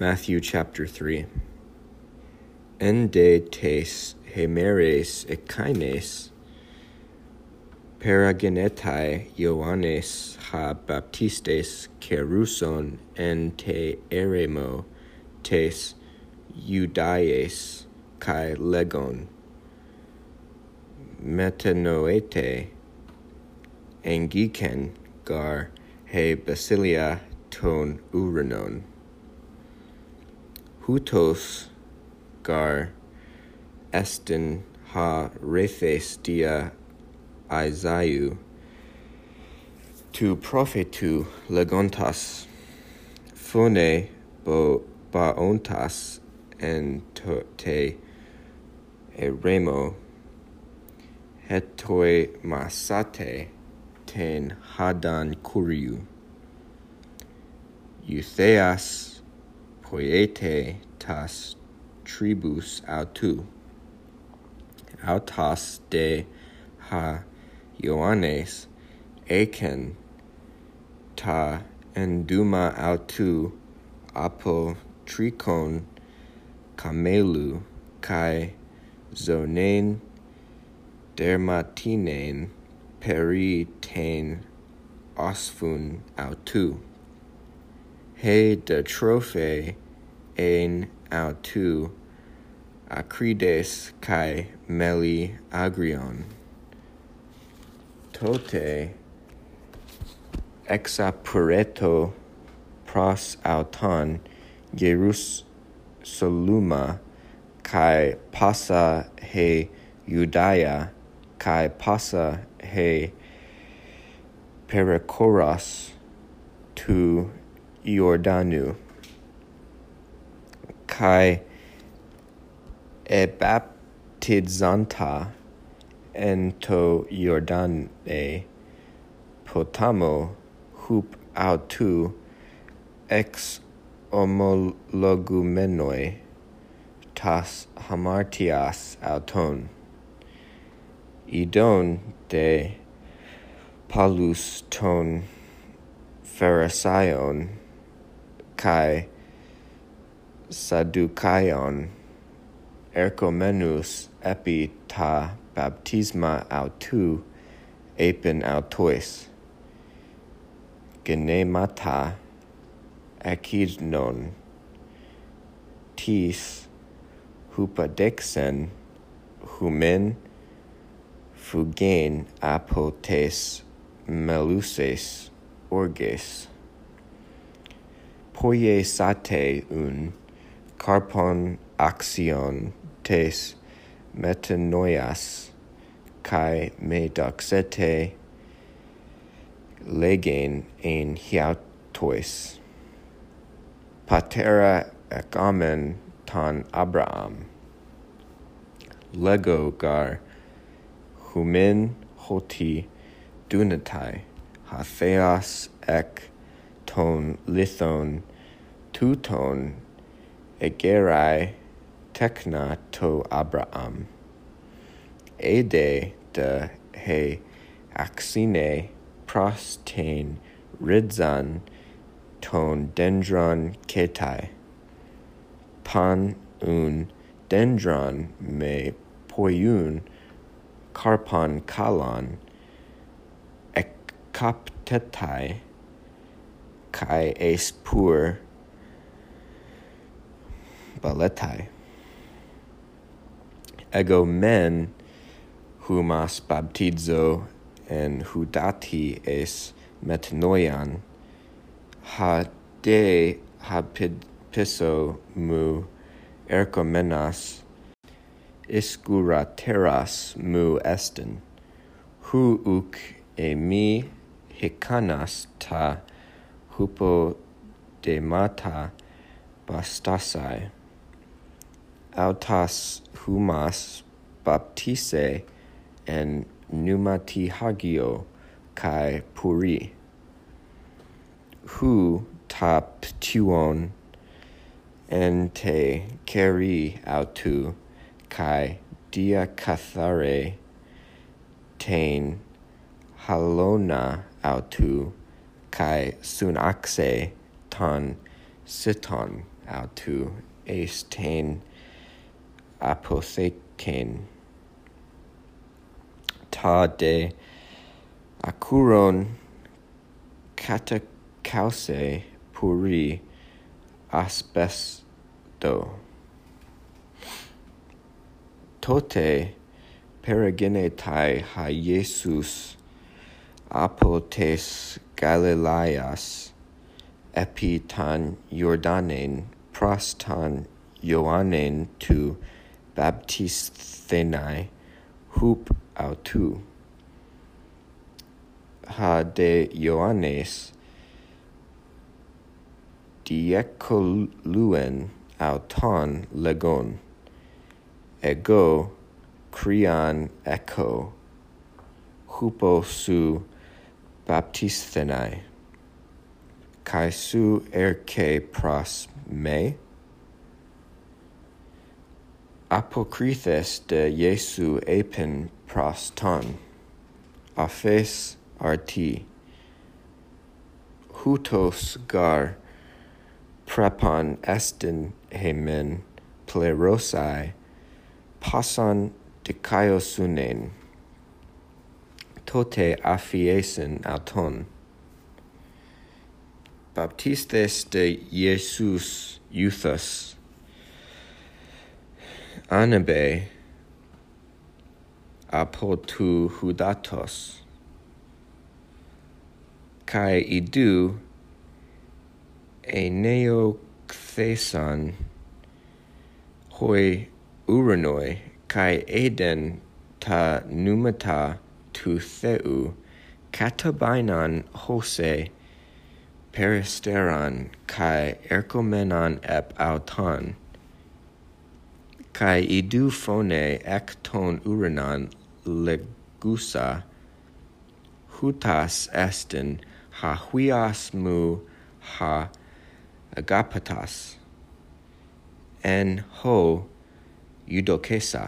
Matthew chapter 3. En de tes hemeres ekaines paragenetai Ioannes ha baptistes keruson en te eremo tes Judaes kai legon metanoete engiken gar he basilia ton uranon hutos gar estin ha refes dia Isaiu tu profetu legontas fone bo baontas en to, te eremo hetoi masate ten hadan curiu eutheas Poiete tas tribus autu, autas de ha Ioannes, eken ta enduma autu apo tricon camelu kai zonen dermatinen peri ten osfun autu. He de trophe ein autu acrides kai meli agrion. Tote exapureto pros auton soluma kai passa he Judaya kai passa he pericoros tu Iordanu kai e baptizanta ento Iordane potamo hup autu ex homologumenoi tas hamartias auton idon de palus ton pharisaion kai saducaion ercomenus epi ta baptisma autu epin autois genemata echidnon tis hupadexen humen fugen apotes meluses orges. Poie sate un carpon axion tes metanoias kai me doxete legen en hiatois. Patera ec amen tan abraham. Lego gar humin hoti dunatai ha theos ek ton lithon tuton egerai tekna to abraham. Ede de he axine prostain ridzan ton dendron ketai. Pan un dendron me poiun carpon kalon ekaptetai. Kai es pur baletai. Ego men humas baptizo en hudati es metanoian ha de habid piso mu ercomenas iscurateras mu estin hu uc e mi hicanas ta hupo de mata bastasai autas humas baptise en pneumatihagio kai puri. Hu tap tuon ente keri autu kai dia kathare tain halona autu kai sunaxe ton siton autu estain apothekein ta de akuron katakause puri asbesto. Tote pereginetai ha Jesus apotes Galileas epi tan Jordanen prostan Ioannen tu baptisthenai hup autu ha de Ioannes diecoluen auton legon. Ego crian echo. Hupo su baptisthenai kai su erke pros me apokrithes de Jesu epen pros ton aphes arti hutos gar prepon estin hemen plerosai passan dikaiosunen tote afiesen auton baptistes de Jesus Euthus anabe apotu hudatos kai idu e neo kthesan hoi uranoi kai eden ta numata tu theu katabainan hose peristeran kai erkomenon ep auton kai idu phone ekton uranon legusa hutas estin ha huias mu ha agapatas. En ho eudokesa